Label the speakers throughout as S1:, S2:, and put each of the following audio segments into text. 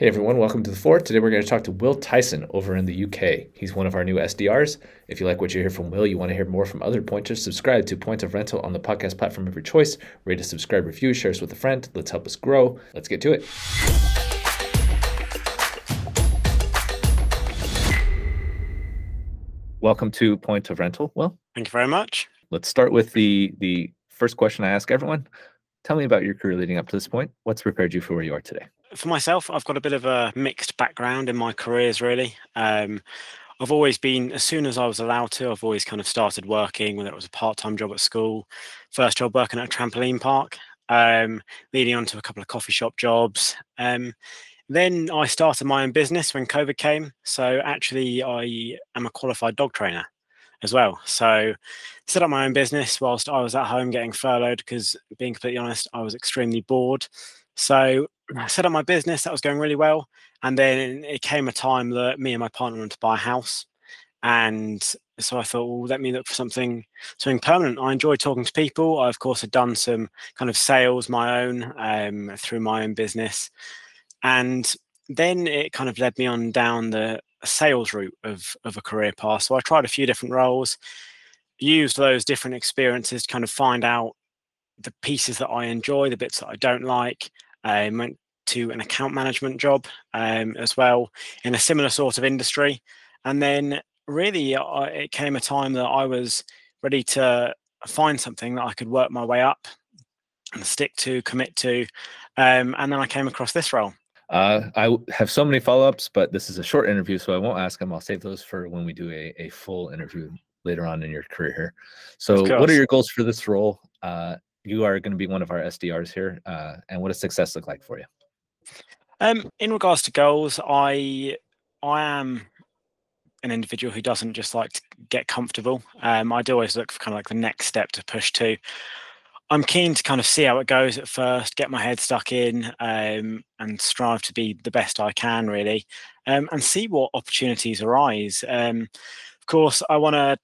S1: Hey everyone, welcome to the Fort. Today we're going to talk to Will Tyson over in the UK. He's one of our new SDRs. If you like what you hear from Will, you want to hear more from other pointers, subscribe to Point of Rental on the podcast platform of your choice. Rate us, subscribe, review, share us with a friend. Let's help us grow. Let's get to it. Welcome to Point of Rental. Will,
S2: Thank you very much.
S1: let's start with the the first question I ask everyone. Tell me about your career leading up to this point. What's prepared you for where you are today?
S2: For myself, I've got a bit of a mixed background in my careers, really. Um, I've always been, as soon as I was allowed to, I've always kind of started working, whether it was a part time job at school, first job working at a trampoline park, um, leading on to a couple of coffee shop jobs. Um, then I started my own business when COVID came. So actually, I am a qualified dog trainer as well. So set up my own business whilst I was at home getting furloughed because being completely honest, I was extremely bored. So I set up my business, that was going really well. And then it came a time that me and my partner wanted to buy a house. And so I thought, well, let me look for something something permanent. I enjoy talking to people. I of course had done some kind of sales my own um, through my own business. And then it kind of led me on down the sales route of, of a career path. So I tried a few different roles, used those different experiences to kind of find out the pieces that I enjoy, the bits that I don't like. I went to an account management job um, as well in a similar sort of industry. And then really I, it came a time that I was ready to find something that I could work my way up and stick to, commit to. Um, and then I came across this role.
S1: Uh, I have so many follow ups, but this is a short interview, so I won't ask them. I'll save those for when we do a, a full interview later on in your career here. So, what are your goals for this role? Uh, you are going to be one of our SDRs here, uh, and what does success look like for you?
S2: Um, in regards to goals, I I am an individual who doesn't just like to get comfortable. Um, I do always look for kind of like the next step to push to. I'm keen to kind of see how it goes at first, get my head stuck in, um, and strive to be the best I can, really, um, and see what opportunities arise. Um, of course, I want to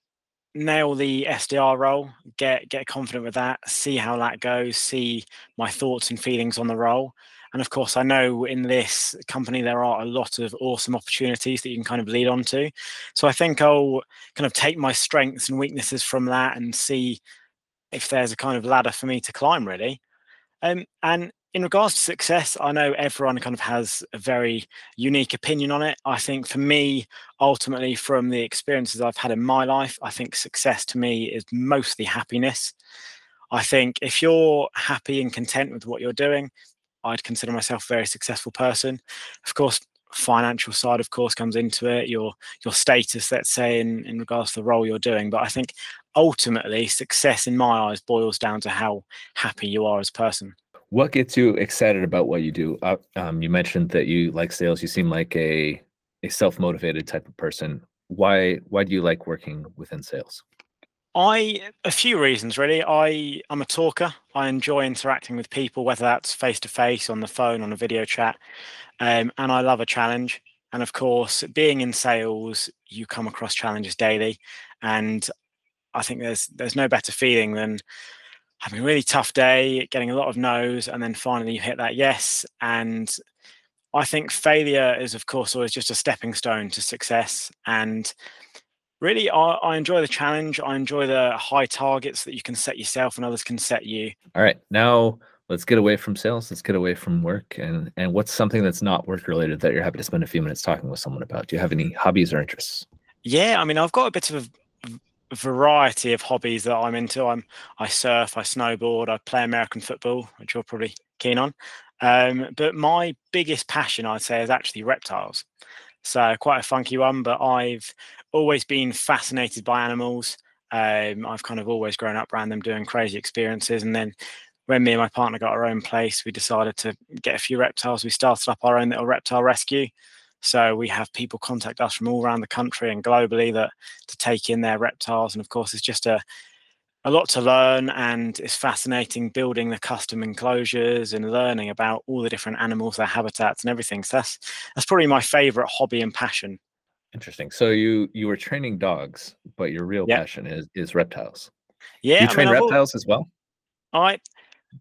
S2: nail the SDR role, get get confident with that, see how that goes, see my thoughts and feelings on the role. And of course, I know in this company there are a lot of awesome opportunities that you can kind of lead on to. So I think I'll kind of take my strengths and weaknesses from that and see if there's a kind of ladder for me to climb, really. Um, and in regards to success, I know everyone kind of has a very unique opinion on it. I think for me, ultimately, from the experiences I've had in my life, I think success to me is mostly happiness. I think if you're happy and content with what you're doing, I'd consider myself a very successful person. Of course, financial side, of course, comes into it. Your your status, let's say, in in regards to the role you're doing. But I think ultimately, success in my eyes boils down to how happy you are as a person.
S1: What gets you excited about what you do? Uh, um, you mentioned that you like sales. You seem like a a self motivated type of person. Why why do you like working within sales?
S2: I a few reasons really. I I'm a talker. I enjoy interacting with people, whether that's face to face, on the phone, on a video chat, um, and I love a challenge. And of course, being in sales, you come across challenges daily, and I think there's there's no better feeling than having a really tough day, getting a lot of no's, and then finally you hit that yes. And I think failure is, of course, always just a stepping stone to success. And really, I, I enjoy the challenge. I enjoy the high targets that you can set yourself and others can set you.
S1: All right, now let's get away from sales. Let's get away from work, and and what's something that's not work related that you're happy to spend a few minutes talking with someone about? Do you have any hobbies or interests?
S2: Yeah, I mean, I've got a bit of a variety of hobbies that I'm into. I'm I surf, I snowboard, I play American football, which you're probably keen on. Um, but my biggest passion, I'd say, is actually reptiles. So quite a funky one, but I've always been fascinated by animals. Um, I've kind of always grown up around them doing crazy experiences. And then when me and my partner got our own place, we decided to get a few reptiles. We started up our own little reptile rescue. So we have people contact us from all around the country and globally that to take in their reptiles. And of course, it's just a a lot to learn and it's fascinating building the custom enclosures and learning about all the different animals their habitats and everything so that's that's probably my favorite hobby and passion
S1: Interesting. So you you were training dogs, but your real
S2: Yeah.
S1: passion is is reptiles.
S2: yeah
S1: you train
S2: I've al-
S1: reptiles as well?
S2: I,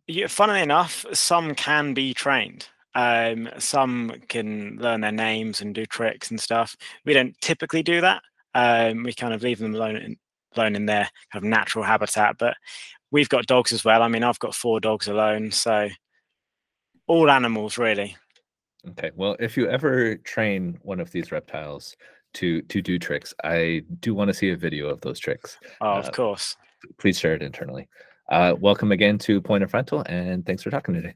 S2: yeah, funnily enough, some can be trained. Um, some can learn their names and do tricks and stuff. We don't typically do that. Um, we kind of leave them alone in, alone in their kind of natural habitat. But we've got dogs as well. I mean, I've got four dogs alone, so all animals really.
S1: Okay. Well, if you ever train one of these reptiles to to do tricks, I do want to see a video of those tricks.
S2: Oh, uh, of course.
S1: Please share it internally. Uh, welcome again to Point of Rental, and thanks for talking today.